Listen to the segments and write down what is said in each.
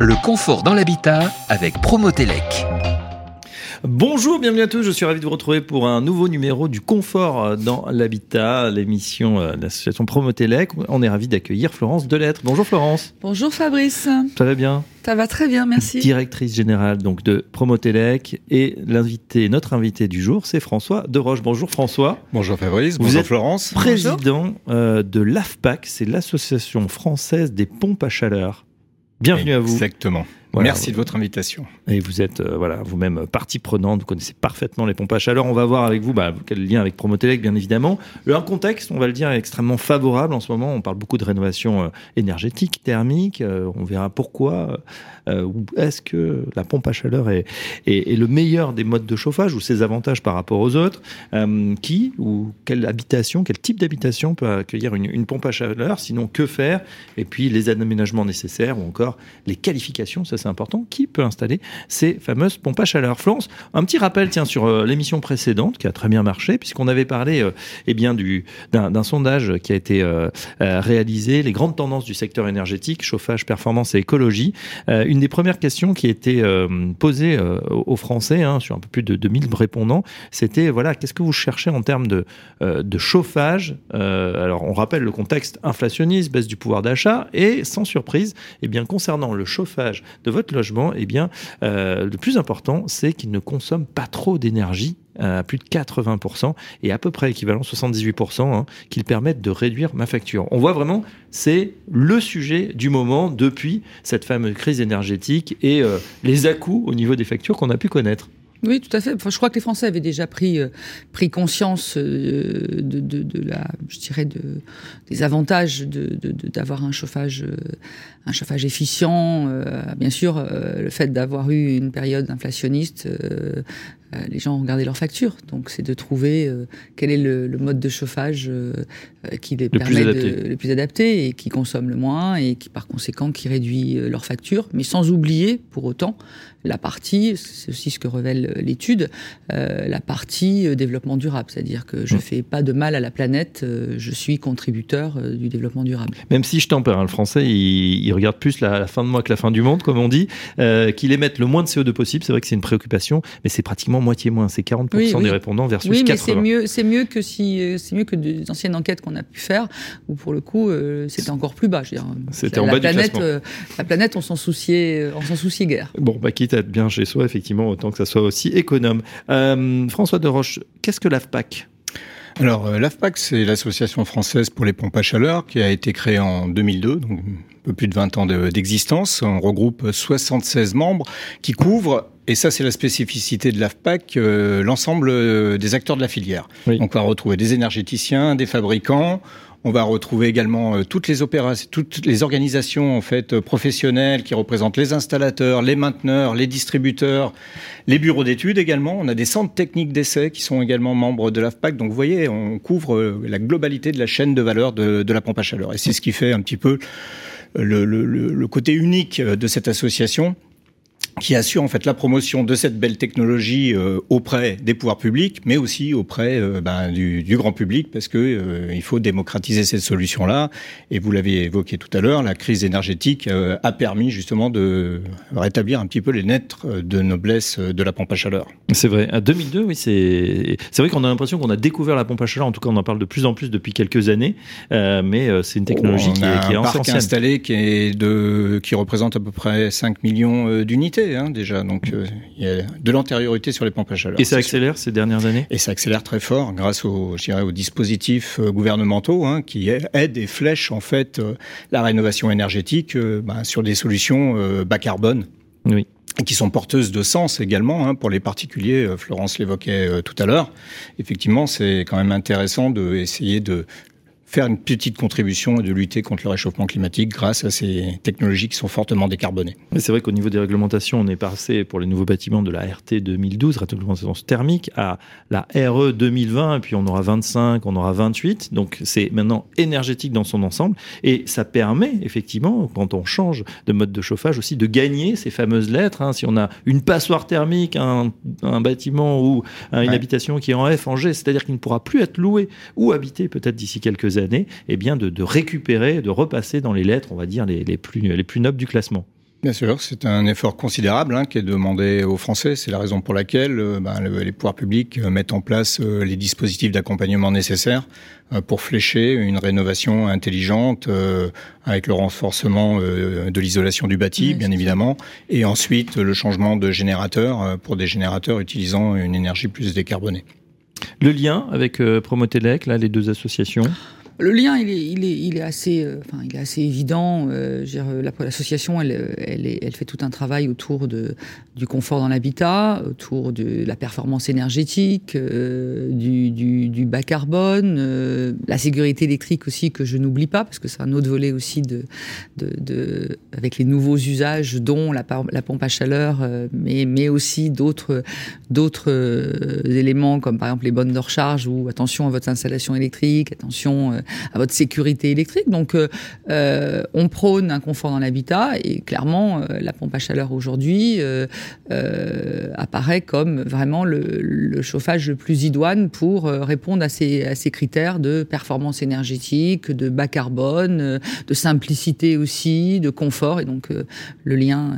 Le confort dans l'habitat avec Promotelec. Bonjour, bienvenue à tous. Je suis ravi de vous retrouver pour un nouveau numéro du confort dans l'habitat, l'émission euh, de l'association Promotelec. On est ravi d'accueillir Florence Delettre. Bonjour Florence. Bonjour Fabrice. Ça va bien? Ça va très bien, merci. Directrice générale donc de Promotelec et l'invité, notre invité du jour, c'est François Deroche. Bonjour François. Bonjour Fabrice. Vous bonjour êtes Florence. Président euh, de l'AFPAC, c'est l'association française des pompes à chaleur. Bienvenue à vous. Exactement. Voilà. Merci de votre invitation. Et vous êtes euh, voilà vous-même partie prenante, vous connaissez parfaitement les pompes à chaleur. On va voir avec vous bah, quel lien avec Promotelec, bien évidemment. Le un contexte, on va le dire, est extrêmement favorable en ce moment. On parle beaucoup de rénovation euh, énergétique, thermique. Euh, on verra pourquoi. Euh, ou est-ce que la pompe à chaleur est, est, est le meilleur des modes de chauffage ou ses avantages par rapport aux autres Euh, Qui ou quelle habitation, quel type d'habitation peut accueillir une, une pompe à chaleur? Sinon, que faire? Et puis les aménagements nécessaires ou encore les qualifications, ça important. Qui peut installer ces fameuses pompes à chaleur Florence, un petit rappel tiens sur euh, l'émission précédente qui a très bien marché puisqu'on avait parlé euh, eh bien du d'un sondage qui a été euh, euh, réalisé les grandes tendances du secteur énergétique, chauffage, performance et écologie. Une des premières questions qui était euh, posée aux Français hein, sur un peu plus de 2000 répondants, c'était voilà qu'est-ce que vous cherchez en termes de de chauffage? Alors on rappelle le contexte inflationniste, baisse du pouvoir d'achat et sans surprise, eh bien concernant le chauffage de votre logement, eh euh, le plus important c'est qu'il ne consomme pas trop d'énergie euh, à plus de 80% et à peu près équivalent 78% hein, qu'ils permettent de réduire ma facture. On voit vraiment, c'est le sujet du moment depuis cette fameuse crise énergétique et euh, les à-coups au niveau des factures qu'on a pu connaître. Oui, tout à fait. Enfin, je crois que les Français avaient déjà pris, euh, conscience euh, de, de, la, je dirais, de, des avantages d'avoir un chauffage, euh, un chauffage efficient. bien sûr, le fait d'avoir eu une période inflationniste, les gens ont regardé leurs factures. Donc, c'est de trouver euh, quel est le, le mode de chauffage euh, euh, qui les plus permet de- adapté. le plus adapté et qui consomme le moins et qui, par conséquent, qui réduit euh, leurs factures, mais sans oublier, pour autant, la partie, c'est aussi ce que révèle euh, l'étude, euh, la partie euh, développement durable. C'est-à-dire que je Mm. fais pas de mal à la planète, euh, je suis contributeur euh, du développement durable. Même si je tempère, hein, le français, il, il regarde plus la, la fin de mois que la fin du monde, comme on dit, euh, qu'il émette le moins de CO2 possible. C'est vrai que c'est une préoccupation, mais c'est pratiquement moitié moins. C'est 40% Oui, oui. des répondants versus Oui, mais 80%. c'est mieux, c'est mieux que si, euh, c'est mieux que des anciennes enquêtes qu'on a pu faire, où pour le coup, euh, c'était encore plus bas. C'était la, en bas du planète, classement. euh, la planète, on s'en souciait, on s'en souciait guère. Bon, bah, quitte à être bien chez soi, effectivement, autant que ça soit aussi économe. Euh, François de Roche, qu'est-ce que l'AFPAC? Alors, euh, l'AFPAC, c'est l'association française pour les pompes à chaleur qui a été créée en 2002, donc un peu plus de 20 ans de- d'existence. On regroupe 76 membres qui couvrent, et ça c'est la spécificité de l'AFPAC, euh, l'ensemble euh, des acteurs de la filière. Oui. Donc on va retrouver des énergéticiens, des fabricants, on va retrouver également euh, toutes les opérations, toutes les organisations en fait euh, professionnelles qui représentent les installateurs, les mainteneurs, les distributeurs, les bureaux d'études également. On a des centres techniques d'essai qui sont également membres de l'AFPAC. Donc vous voyez, on couvre la globalité de la chaîne de valeur de, de la pompe à chaleur. Et c'est ce qui fait un petit peu le- le- le côté unique de cette association qui assure en fait la promotion de cette belle technologie euh, auprès des pouvoirs publics, mais aussi auprès euh, ben, du, du grand public, parce que euh, il faut démocratiser cette solution-là. Et vous l'avez évoqué tout à l'heure, la crise énergétique a permis justement de rétablir un petit peu les lettres de noblesse de la pompe à chaleur. C'est vrai. À 2002, oui, c'est c'est vrai qu'on a l'impression qu'on a découvert la pompe à chaleur. En tout cas, on en parle de plus en plus depuis quelques années. Mais c'est une technologie On qui, a qui est un parc ancienne. installé qui est de qui représente à peu près 5 millions euh, hein, déjà. Donc euh, il y a de l'antériorité sur les pompes à chaleur. Et ça accélère ces dernières années? Et ça accélère très fort grâce aux, aux dispositifs euh, gouvernementaux hein, qui aident et flèchent en fait euh, la rénovation énergétique bah, sur des solutions bas carbone. Oui. Et qui sont porteuses de sens également hein, pour les particuliers. Florence l'évoquait euh, tout à l'heure. Effectivement, c'est quand même intéressant d'essayer de faire une petite contribution et de lutter contre le réchauffement climatique grâce à ces technologies qui sont fortement décarbonées. Mais c'est vrai qu'au niveau des réglementations, on est passé pour les nouveaux bâtiments de la RT 2012, réglementation thermique, à la RE 2020, et puis on aura 25, on aura 28. Donc c'est maintenant énergétique dans son ensemble. Et ça permet, effectivement, quand on change de mode de chauffage aussi, de gagner ces fameuses lettres. hein. Si on a une passoire thermique, un, un bâtiment ou hein, une Ouais. habitation qui est en F, en G, c'est-à-dire qu'il ne pourra plus être loué ou habité peut-être d'ici quelques années, eh bien de, de récupérer, de repasser dans les lettres, on va dire, les, les plus, les plus nobles du classement. Bien sûr, c'est un effort considérable hein, qui est demandé aux Français. C'est la raison pour laquelle euh, ben, les pouvoirs publics euh, mettent en place euh, les dispositifs d'accompagnement nécessaires pour flécher une rénovation intelligente avec le renforcement de l'isolation du bâti, bien évidemment, et ensuite le changement de générateur pour des générateurs utilisant une énergie plus décarbonée. Le lien avec Promotelec, là, les deux associations? Le lien, il est, il est, il est assez, euh, enfin, il est assez évident. Euh, L'association, elle, elle, elle, fait tout un travail autour de, du confort dans l'habitat, autour de la performance énergétique, euh, du, du, du, bas carbone, euh, la sécurité électrique aussi que je n'oublie pas parce que c'est un autre volet aussi de, de, de, avec les nouveaux usages, dont la, pompe à chaleur, euh, mais, mais aussi d'autres, d'autres éléments comme par exemple les bonnes de recharge ou attention à votre installation électrique, attention à votre sécurité électrique. Donc, euh, euh, on prône un confort dans l'habitat et clairement, euh, la pompe à chaleur aujourd'hui apparaît comme vraiment le, chauffage le plus idoine pour répondre à ces, à ces critères de performance énergétique, de bas carbone, de simplicité aussi, de confort et donc le lien.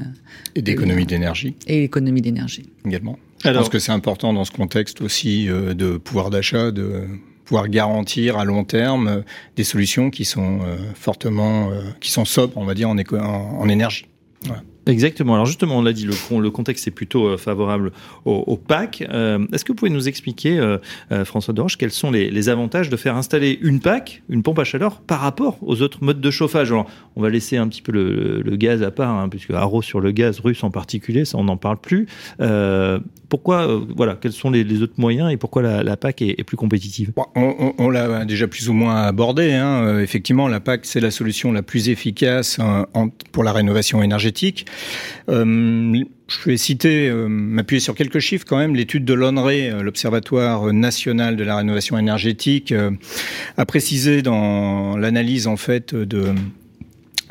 Et d'économie d'énergie. Et l'économie d'énergie. Également. Je pense que c'est important dans ce contexte aussi de pouvoir d'achat, de pouvoir garantir à long terme euh, des solutions qui sont euh, fortement, euh, qui sont sobres, on va dire, en, en, énergie. Exactement. Alors justement, on l'a dit, le, contexte est plutôt favorable au, PAC. Est-ce que vous pouvez nous expliquer, François Dorche, quels sont les, avantages de faire installer une PAC, une pompe à chaleur, par rapport aux autres modes de chauffage? Alors, On va laisser un petit peu le, gaz à part, hein, puisque Haro sur le gaz russe en particulier, ça on n'en parle plus pourquoi, euh, voilà, quels sont les, autres moyens et pourquoi la, PAC est, plus compétitive? On, l'a déjà plus ou moins abordé. Hein. Euh, effectivement, la PAC, c'est la solution la plus efficace euh, pour la rénovation énergétique. Je vais citer, m'appuyer sur quelques chiffres quand même. L'étude de l'ONRE, l'Observatoire national de la rénovation énergétique, a précisé dans l'analyse en fait de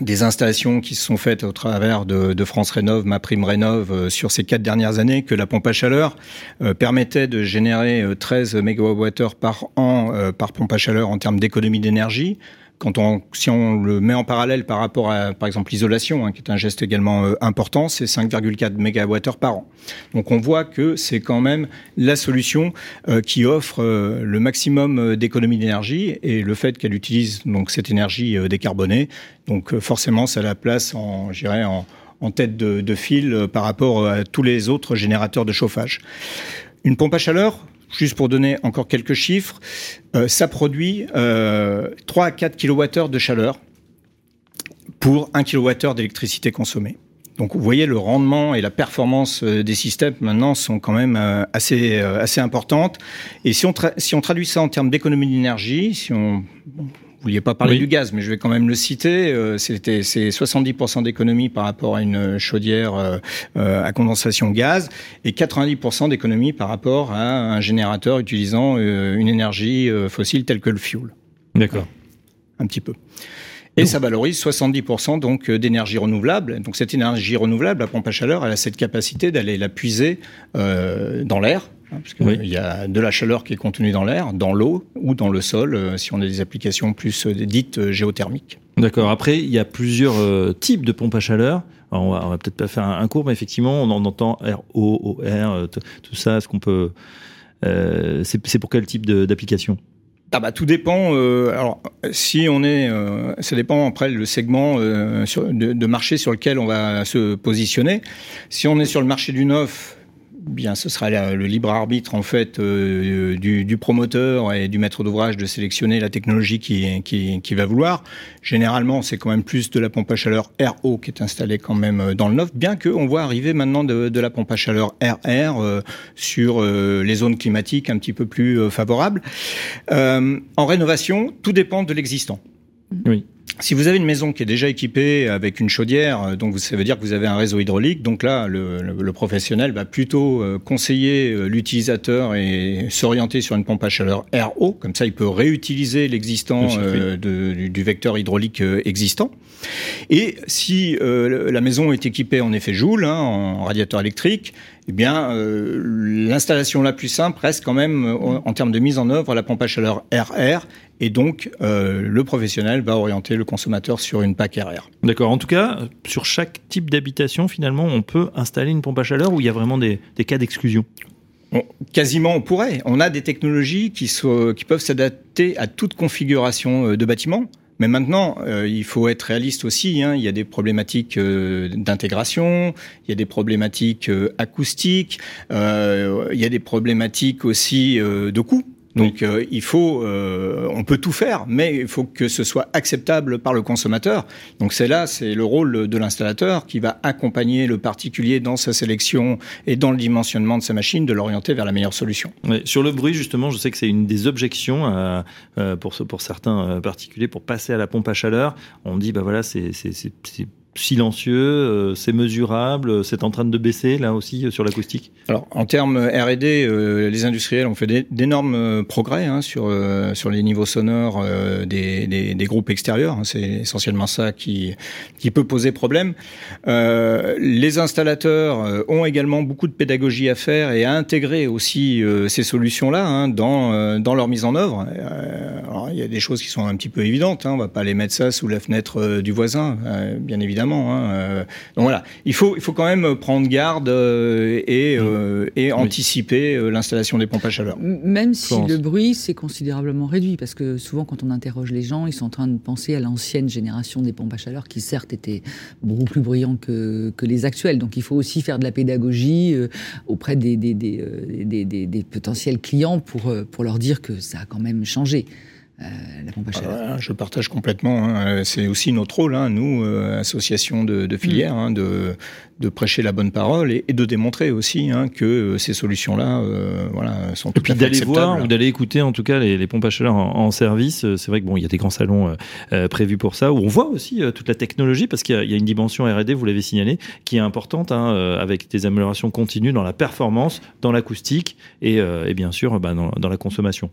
des installations qui se sont faites au travers de, France Rénov, ma prime Rénov, euh, sur ces quatre dernières années, que la pompe à chaleur euh, permettait de générer 13 euh, MWh par an par pompe à chaleur en termes d'économie d'énergie. Quand on, si on le met en parallèle par rapport à, par exemple, l'isolation, hein, qui est un geste également euh, important, c'est 5,4 MWh par an. Donc on voit que c'est quand même la solution euh, qui offre euh, le maximum d'économie d'énergie et le fait qu'elle utilise donc cette énergie décarbonée, donc forcément ça la place en, en, en tête de, de fil par rapport à tous les autres générateurs de chauffage. Une pompe à chaleur, juste pour donner encore quelques chiffres, euh, ça produit euh, 3 à 4 kWh de chaleur pour 1 kWh d'électricité consommée. Donc vous voyez le rendement et la performance euh, des systèmes maintenant sont quand même euh, assez assez importantes. Et si on si on traduit ça en termes d'économie d'énergie, si on vous vouliez pas parler du gaz, mais je vais quand même le citer. Euh, c'était c'est 70% d'économie par rapport à une chaudière euh, euh, à condensation gaz et 90% d'économie par rapport à un générateur utilisant une énergie fossile telle que le fuel. D'accord. Un petit peu. Et ça valorise 70% donc d'énergie renouvelable. Donc cette énergie renouvelable, la pompe à chaleur, elle a cette capacité d'aller la puiser dans l'air parce qu'il y a de la chaleur qui est contenue dans l'air, dans l'eau ou dans le sol, euh, si on a des applications plus euh, dites euh, géothermiques. D'accord. Après, il y a plusieurs types de pompes à chaleur. on va, va peut-être pas faire un, cours, mais effectivement, on en entend RO, OR, tout ça. Est-ce qu'on peut C'est pour quel type d'application? Ah bah tout dépend. alors si on est, ça dépend après le segment de, de, marché sur lequel on va se positionner. Si on est sur le marché du neuf, bien, ce sera le libre arbitre en fait euh, du, promoteur et du maître d'ouvrage de sélectionner la technologie qui, qui, va vouloir. Généralement, c'est quand même plus de la pompe à chaleur RO qui est installée quand même euh, dans le neuf, bien qu'on voit arriver maintenant de, la pompe à chaleur RR euh, sur les zones climatiques un petit peu plus favorables. en rénovation, tout dépend de l'existant. Oui. Si vous avez une maison qui est déjà équipée avec une chaudière, euh, donc ça veut dire que vous avez un réseau hydraulique. Donc là, le, le, professionnel va plutôt euh, conseiller euh, l'utilisateur et s'orienter sur une pompe à chaleur RO. Comme ça, il peut réutiliser l'existant du, du, vecteur hydraulique existant. Et si la maison est équipée en effet Joule, hein, en radiateur électrique, eh bien, l'installation la plus simple reste quand même, en, en termes de mise en œuvre, la pompe à chaleur RR Et donc, le professionnel va orienter le consommateur sur une PAC RR. D'accord. En tout cas, sur chaque type d'habitation, finalement, on peut installer une pompe à chaleur ou il y a vraiment des, cas d'exclusion? Quasiment, on pourrait. On a des technologies qui, qui peuvent s'adapter à toute configuration de bâtiment. Mais maintenant, euh, il faut être réaliste aussi. Hein. Il y a des problématiques euh, d'intégration, il y a des problématiques euh, acoustiques, il y a des problématiques aussi de coût. Donc euh, il faut, euh, on peut tout faire, mais il faut que ce soit acceptable par le consommateur. Donc c'est là, c'est le rôle de l'installateur qui va accompagner le particulier dans sa sélection et dans le dimensionnement de sa machine, de l'orienter vers la meilleure solution. sur le bruit, justement, je sais que c'est une des objections euh, pour, pour certains particuliers pour passer à la pompe à chaleur. On dit, bah voilà, c'est silencieux, euh, c'est mesurable, c'est en train de baisser là aussi euh, sur l'acoustique? Alors en termes R&D, euh, les industriels ont fait d'énormes progrès hein, sur sur les niveaux sonores des, des, des, groupes extérieurs. Hein, c'est essentiellement ça qui qui peut poser problème. les installateurs ont également beaucoup de pédagogie à faire et à intégrer aussi ces solutions-là hein, dans dans leur mise en œuvre. alors, il y a des choses qui sont un petit peu évidentes. Hein, on va pas aller mettre ça sous la fenêtre du voisin, bien évidemment. Hein, euh. donc voilà, il faut, il faut quand même prendre garde euh, et, euh, et anticiper l'installation des pompes à chaleur. Même si le bruit s'est considérablement réduit, parce que souvent quand on interroge les gens, ils sont en train de penser à l'ancienne génération des pompes à chaleur qui certes étaient beaucoup plus bruyants que, que les actuelles. Donc il faut aussi faire de la pédagogie auprès des, des, des, des, potentiels clients pour, pour leur dire que ça a quand même changé. Euh, la pompe à chaleur. Ah, je partage complètement. Hein. C'est aussi notre rôle, hein, nous, euh, association de, de filières, hein, de, de, prêcher la bonne parole et, de démontrer aussi que euh, ces solutions-là, voilà, sont tout et puis d'aller voir ou d'aller écouter, en tout cas, les, les pompes à chaleur en, service. C'est vrai que bon, il y a des grands salons prévus pour ça où on voit aussi toute la technologie parce qu'il y, y, a une dimension R&D, vous l'avez signalé, qui est importante avec des améliorations continues dans la performance, dans l'acoustique et, et, bien sûr bah, dans, dans la consommation.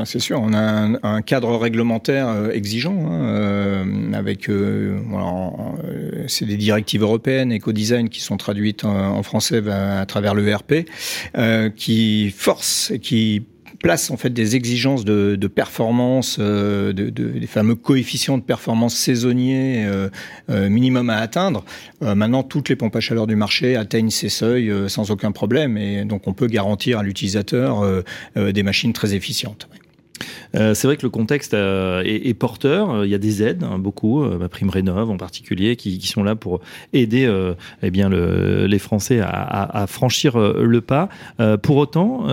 Ah, c'est sûr, on a un, cadre réglementaire euh, exigeant, hein, euh, avec, euh, c'est des directives européennes, éco-design, qui sont traduites en, français à, travers l'ERP, qui forcent et qui placent en fait des exigences de, performance, de, des fameux coefficients de performance saisonniers minimum à atteindre. maintenant, toutes les pompes à chaleur du marché atteignent ces seuils sans aucun problème, et donc on peut garantir à l'utilisateur des machines très efficientes. Euh, c'est vrai que le contexte euh, est, porteur. Euh, il y a des aides, hein, beaucoup, ma prime rénov en particulier, qui, qui, sont là pour aider eh bien le, les Français à, à, à, franchir le pas. pour autant,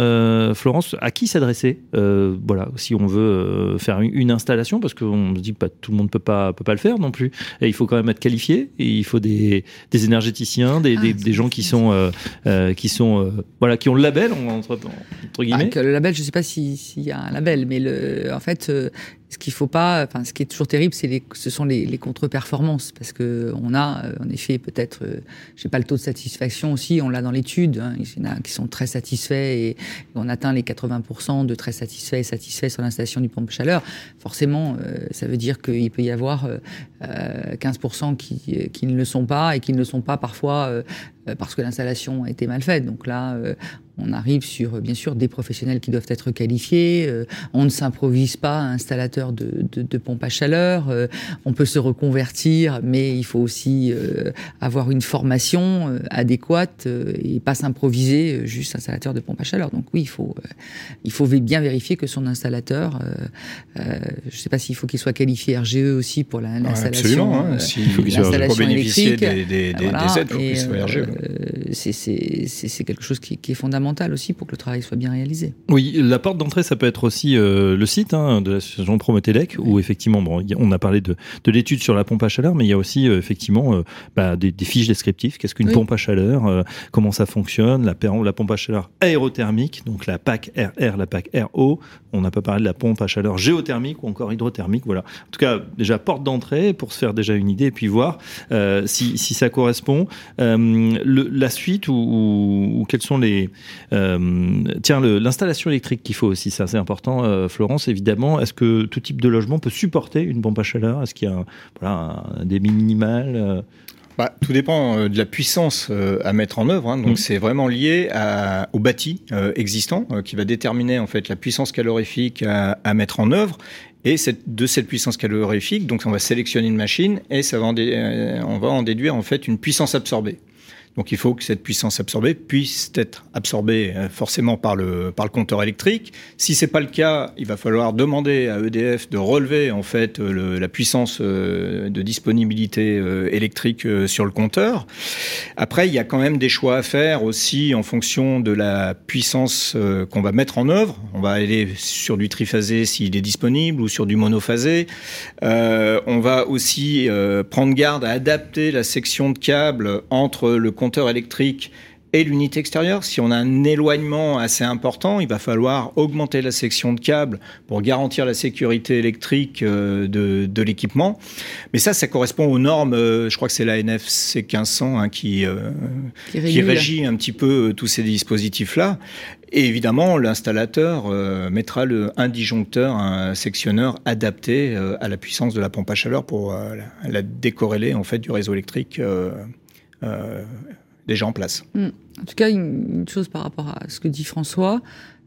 Florence, à qui s'adresser Voilà, si on veut faire une, installation, parce qu'on se dit que tout le monde peut pas peut pas le faire non plus. Et il faut quand même être qualifié. Et il faut des, des énergéticiens, des, ah, des gens qui sont qui sont voilà qui ont le label entre, entre guillemets. Ah, le label, je sais pas s'il y a un label, mais euh, en fait, euh, ce qu'il faut pas, ce qui est toujours terrible, ce sont les, contre-performances, parce que on a, euh, en effet, peut-être, je sais pas, le taux de satisfaction aussi, on l'a dans l'étude, hein, il y en a qui sont très satisfaits et, on atteint les 80% de très satisfaits et satisfaits sur l'installation du pompe chaleur. Forcément, ça veut dire qu'il peut y avoir 15% qui, qui ne le sont pas et qui ne le sont pas parfois parce que l'installation a été mal faite. Donc là, on arrive sur, bien sûr, des professionnels qui doivent être qualifiés. Euh, on ne s'improvise pas installateur de, de, de pompes à chaleur. Euh, on peut se reconvertir, mais il faut aussi euh, avoir une formation adéquate et pas s'improviser juste installateur de pompes à chaleur. Donc oui, il faut, il faut bien vérifier que son installateur, je ne sais pas s'il faut qu'il soit qualifié RGE aussi pour l'installation. absolument, hein, il faut des, des, des, aides, il faut qu'il soit RGE. C'est quelque chose qui, qui est fondamental aussi pour que le travail soit bien réalisé. Oui, la porte d'entrée, ça peut être aussi euh, le site hein, de l'association Promotelec, où effectivement, bon, on a parlé de, de l'étude sur la pompe à chaleur, mais il y a aussi euh, effectivement euh, bah, des, des, fiches descriptives. Qu'est-ce qu'une pompe à chaleur Comment ça fonctionne la, la pompe à chaleur aérothermique, donc la PAC RR, la PAC RO. On n'a pas parlé de la pompe à chaleur géothermique ou encore hydrothermique. Voilà. En tout cas, déjà porte d'entrée pour se faire déjà une idée et puis voir si, si ça correspond. Le, la suite ou, ou, ou quels sont les euh, tiens, l'installation électrique qu'il faut aussi, c'est important, euh, Florence, évidemment. Est-ce que tout type de logement peut supporter une pompe à chaleur? Est-ce qu'il y a voilà, un débit minimal euh? Bah, Tout dépend euh, de la puissance euh, à mettre en œuvre. Hein. Donc, mmh. c'est vraiment lié à, au bâti euh, existant qui va déterminer en fait la puissance calorifique à, à mettre en œuvre. Et cette, de cette puissance calorifique, donc on va sélectionner une machine et ça va en on va en déduire en fait une puissance absorbée. Donc il faut que cette puissance absorbée puisse être absorbée euh, forcément par le, par le compteur électrique. Si c'est pas le cas, il va falloir demander à EDF de relever en fait le, la puissance euh, de disponibilité euh, électrique sur le compteur. Après, il y a quand même des choix à faire aussi en fonction de la puissance qu'on va mettre en œuvre. On va aller sur du triphasé s'il est disponible ou sur du monophasé. Euh, on va aussi prendre garde à adapter la section de câble entre le compteur compteur électrique et l'unité extérieure. Si on a un éloignement assez important, il va falloir augmenter la section de câble pour garantir la sécurité électrique euh, de, l'équipement. Mais ça, ça correspond aux normes, euh, je crois que c'est la NFC 1500 hein, qui, euh, qui, régit un petit peu tous ces dispositifs-là. Et évidemment, l'installateur mettra le, un disjoncteur, un sectionneur adapté à la puissance de la pompe à chaleur pour la, la, décorréler en fait du réseau électrique euh, déjà en place. Hmm. En tout cas, une, chose par rapport à ce que dit François,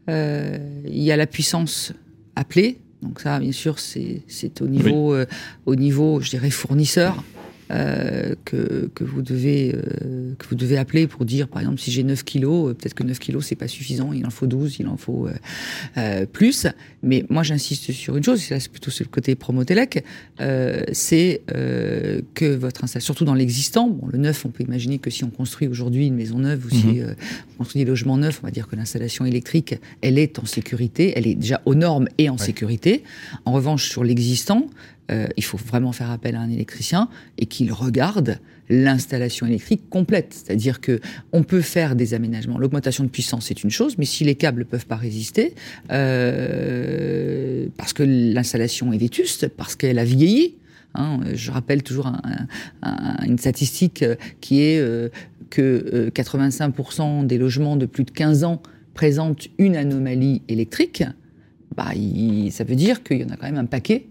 euh, il y a la puissance appelée. Donc ça, bien sûr, c'est au niveau, euh, au niveau, je dirais, fournisseur. Euh, que, que, vous devez, euh, que vous devez appeler pour dire, par exemple, si j'ai 9 kilos, euh, peut-être que 9 kilos, c'est pas suffisant, il en faut 12, il en faut plus. Mais moi, j'insiste sur une chose, c'est plutôt sur le côté promotelec, c'est que votre installation, surtout dans l'existant, bon, le neuf, on peut imaginer que si on construit aujourd'hui une maison neuve ou si mhm. on construit des logements neufs, on va dire que l'installation électrique, elle est en sécurité, elle est déjà aux normes et en sécurité. En revanche, sur l'existant, euh, il faut vraiment faire appel à un électricien et qu'il regarde l'installation électrique complète. C'est-à-dire que on peut faire des aménagements. L'augmentation de puissance, c'est une chose, mais si les câbles ne peuvent pas résister, euh, parce que l'installation est vétuste, parce qu'elle a vieilli, hein, je rappelle toujours une statistique qui est euh, que 85% des logements de plus de 15 ans présentent une anomalie électrique. Bah, ça veut dire qu'il y en a quand même un paquet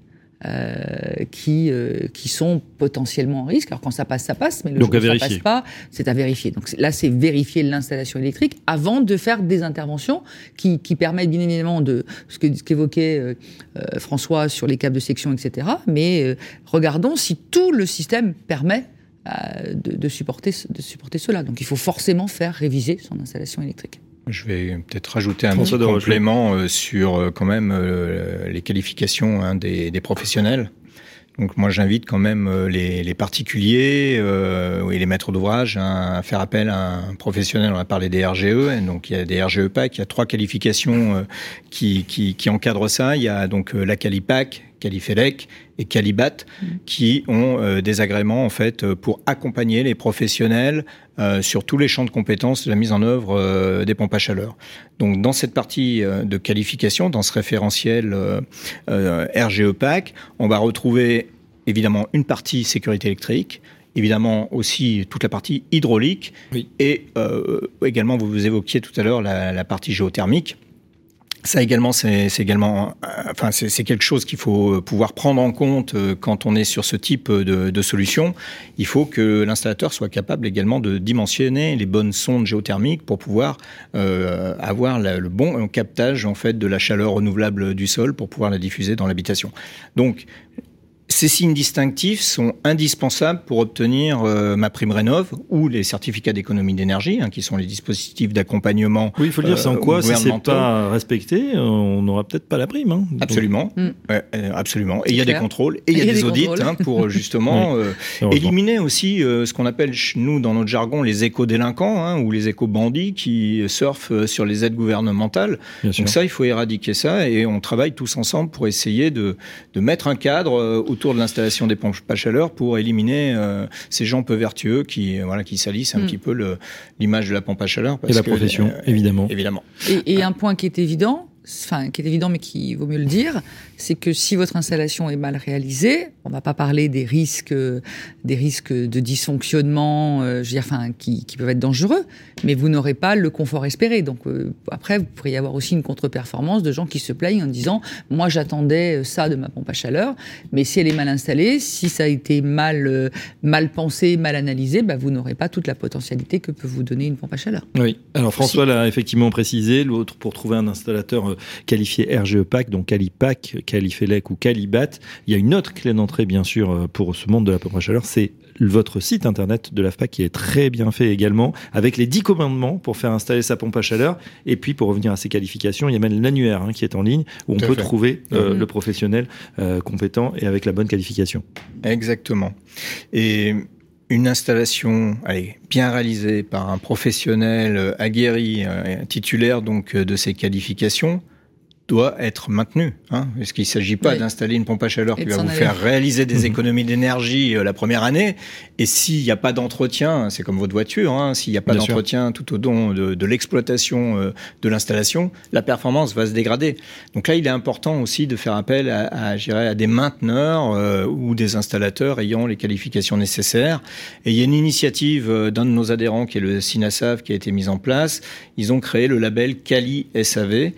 euh, qui, euh, qui sont potentiellement en risque. Alors quand ça passe, ça passe, mais le Donc jour où ça passe pas, c'est à vérifier. Donc là, c'est vérifier l'installation électrique avant de faire des interventions qui, qui permettent bien évidemment de ce qu'évoquait euh, euh, François sur les câbles de section, etc. Mais regardons si tout le système permet de, de, supporter, de supporter cela. Donc il faut forcément faire réviser son installation électrique. Je vais peut-être rajouter un petit complément euh, sur euh, quand même euh, les qualifications hein, des, des, professionnels. Donc moi j'invite quand même les, les particuliers euh, et les maîtres d'ouvrage hein, à faire appel à un professionnel. On a parlé des RGE, et donc il y a des RGE PAC, il y a trois qualifications qui, qui, qui, encadrent ça. Il y a donc la Calipac, Califelec et Calibat, mm. qui ont euh, des agréments en fait euh, pour accompagner les professionnels euh, sur tous les champs de compétences de la mise en œuvre des pompes à chaleur. Donc dans cette partie de qualification, dans ce référentiel RGE PAC, on va retrouver évidemment une partie sécurité électrique, évidemment aussi toute la partie hydraulique et également vous vous évoquiez tout à l'heure la, la partie géothermique. Ça également, c'est également, euh, enfin, c'est quelque chose qu'il faut euh, pouvoir prendre en compte euh, quand on est sur ce type de, de solution. Il faut que l'installateur soit capable également de dimensionner les bonnes sondes géothermiques pour pouvoir euh, avoir le bon captage en fait de la chaleur renouvelable du sol pour pouvoir la diffuser dans l'habitation. Donc, ces signes distinctifs sont indispensables pour obtenir euh, ma prime rénov ou les certificats d'économie d'énergie, hein, qui sont les dispositifs d'accompagnement. Oui, il faut le dire, sans quoi, si c'est pas respecté, on n'aura peut-être pas la prime. Hein, absolument, mm. euh, absolument. Et il y a des contrôles et il y a, des, audits hein, pour justement euh, éliminer aussi ce qu'on appelle nous dans notre jargon les éco-délinquants hein, ou les éco-bandits qui surfent sur les aides gouvernementales. Donc ça, il faut éradiquer ça et on travaille tous ensemble pour essayer de, de mettre un cadre autour de l'installation des pompes à chaleur pour éliminer euh, ces gens peu vertueux qui, euh, voilà, qui salissent un mm. petit peu l'image de la pompe à chaleur. Parce et la profession, euh, évidemment. évidemment. Et, et un point qui est évident, enfin qui est évident mais qui vaut mieux le dire, c'est que si votre installation est mal réalisée, on va pas parler des risques, des risques de dysfonctionnement, euh, je veux dire, enfin qui, qui, peuvent être dangereux, mais vous n'aurez pas le confort espéré. Donc euh, après, vous pourriez avoir aussi une contre-performance de gens qui se plaignent en disant, moi j'attendais ça de ma pompe à chaleur, mais si elle est mal installée, si ça a été mal euh, mal pensé, mal analysé, bah, vous n'aurez pas toute la potentialité que peut vous donner une pompe à chaleur. Oui. Alors François l'a effectivement précisé. L'autre pour trouver un installateur qualifié RGE PAC, donc Calipac, Califelec ou Calibat. Il y a une autre clé d'entrée, bien sûr, euh, pour ce monde de la pompe à chaleur, c'est votre site internet de l'AFPAC qui est très bien fait également, avec les 10 commandements pour faire installer sa pompe à chaleur. Et puis, pour revenir à ses qualifications, il y a même l'annuaire hein, qui est en ligne, où on peut trouver euh, mhm. le professionnel euh, compétent et avec la bonne qualification. Exactement. Et une installation allez, bien réalisée par un professionnel aguerri, titulaire donc de ces qualifications, doit être maintenu. Hein, parce qu'il ne s'agit pas d'installer une pompe à chaleur qui va vous faire réaliser des économies d'énergie euh, la première année? Et s'il n'y a pas d'entretien, c'est comme votre voiture, hein, s'il n'y a pas d'entretien tout au long de, de l'exploitation euh, de l'installation, la performance va se dégrader. Donc là, il est important aussi de faire appel à, à, à des mainteneurs euh, ou des installateurs ayant les qualifications nécessaires. Et il y a une initiative d'un de nos adhérents qui est le SINASAV qui a été mise en place. Ils ont créé le label Cali SAV,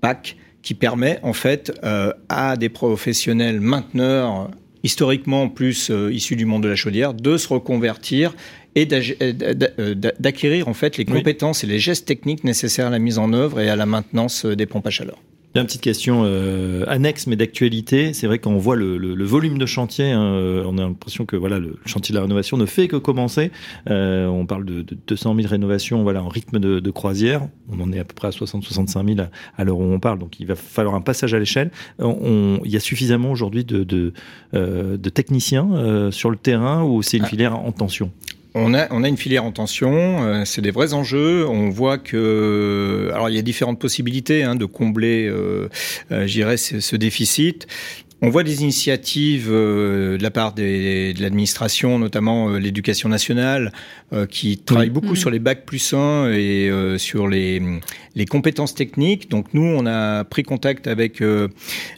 PAC, qui permet en fait euh, à des professionnels mainteneurs historiquement plus euh, issus du monde de la chaudière de se reconvertir et euh, d'acquérir en fait les compétences et les gestes techniques nécessaires à la mise en œuvre et à la maintenance des pompes à chaleur. Une petite question euh, annexe mais d'actualité. C'est vrai quand on voit le, le, le volume de chantier, hein, euh, on a l'impression que voilà le chantier de la rénovation ne fait que commencer. Euh, on parle de, de, 200 000 rénovations, voilà en rythme de, de croisière. On en est à peu près à 60-65 000 à, l'heure où on parle. Donc il va falloir un passage à l'échelle. On, il y a suffisamment aujourd'hui de, de, euh, de techniciens euh, sur le terrain ou c'est une ah. filière en tension? On a, on a une filière en tension, euh, c'est des vrais enjeux. On voit que, alors il y a différentes possibilités hein, de combler, euh, euh j'irais, ce, ce, déficit. On voit des initiatives euh, de la part des, de l'administration, notamment l'éducation nationale, qui travaille beaucoup mmh. sur les bacs plus 1 et sur les, les compétences techniques. Donc nous, on a pris contact avec,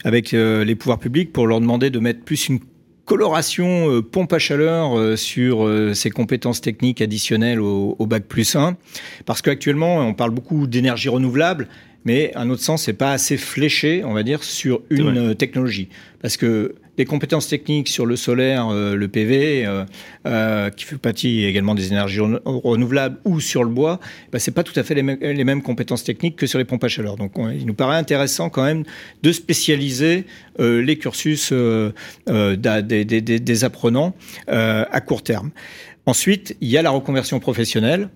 avec les pouvoirs publics pour leur demander de mettre plus une coloration euh, pompe à chaleur euh, sur euh, ces compétences techniques additionnelles au, au bac plus 1 parce qu'actuellement on parle beaucoup d'énergie renouvelable mais à notre sens c'est pas assez fléché on va dire sur une technologie. Parce que des compétences techniques sur le solaire, euh, le PV, euh, euh, qui fait partie également des énergies renouvelables, ou sur le bois, bah, c'est pas tout à fait les, mêmes compétences techniques que sur les pompes à chaleur. Donc, il nous paraît intéressant quand même de spécialiser les cursus des, apprenants à court terme. Ensuite, il y a la reconversion professionnelle.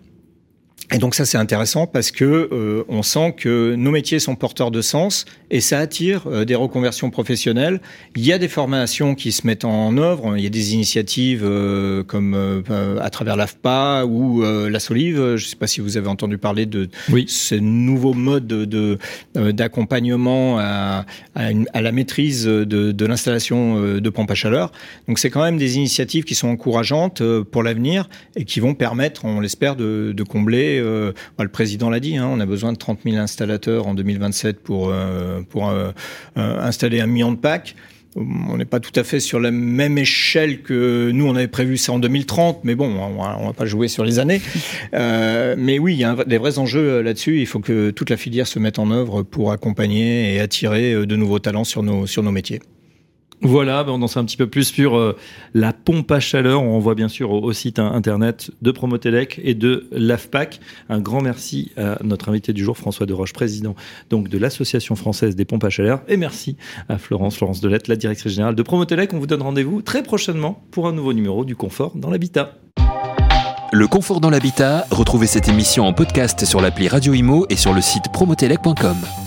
Et donc ça c'est intéressant parce que euh, on sent que nos métiers sont porteurs de sens et ça attire euh, des reconversions professionnelles. Il y a des formations qui se mettent en œuvre, il y a des initiatives euh, comme à travers l'AFPA ou la Solive. Je ne sais pas si vous avez entendu parler de oui. ces nouveaux modes de d'accompagnement à, à, à, la maîtrise de, de l'installation de pompes à chaleur. Donc c'est quand même des initiatives qui sont encourageantes pour l'avenir et qui vont permettre, on l'espère, de, de combler euh, bah, le président l'a dit, hein, on a besoin de 30 000 installateurs en 2027 pour, euh, pour euh, installer un million de packs on n'est pas tout à fait sur la même échelle que nous, on avait prévu ça en 2030, mais bon, on va, va pas jouer sur les années. mais oui, il y a des vrais enjeux là-dessus. Il faut que toute la filière se mette en œuvre pour accompagner et attirer de nouveaux talents sur nos, sur nos métiers. Voilà, ben, on en sait un petit peu plus sur euh, la pompe à chaleur. On renvoie bien sûr au, site internet de Promotelec et de l'AFPAC. Un grand merci à notre invité du jour, François Deroche, président donc de l'Association française des pompes à chaleur. Et merci à Florence, Florence Delette, la directrice générale de Promotelec. On vous donne rendez-vous très prochainement pour un nouveau numéro du Confort dans l'habitat. Le Confort dans l'habitat, retrouvez cette émission en podcast sur l'appli Radio Imo et sur le site promotelec.com.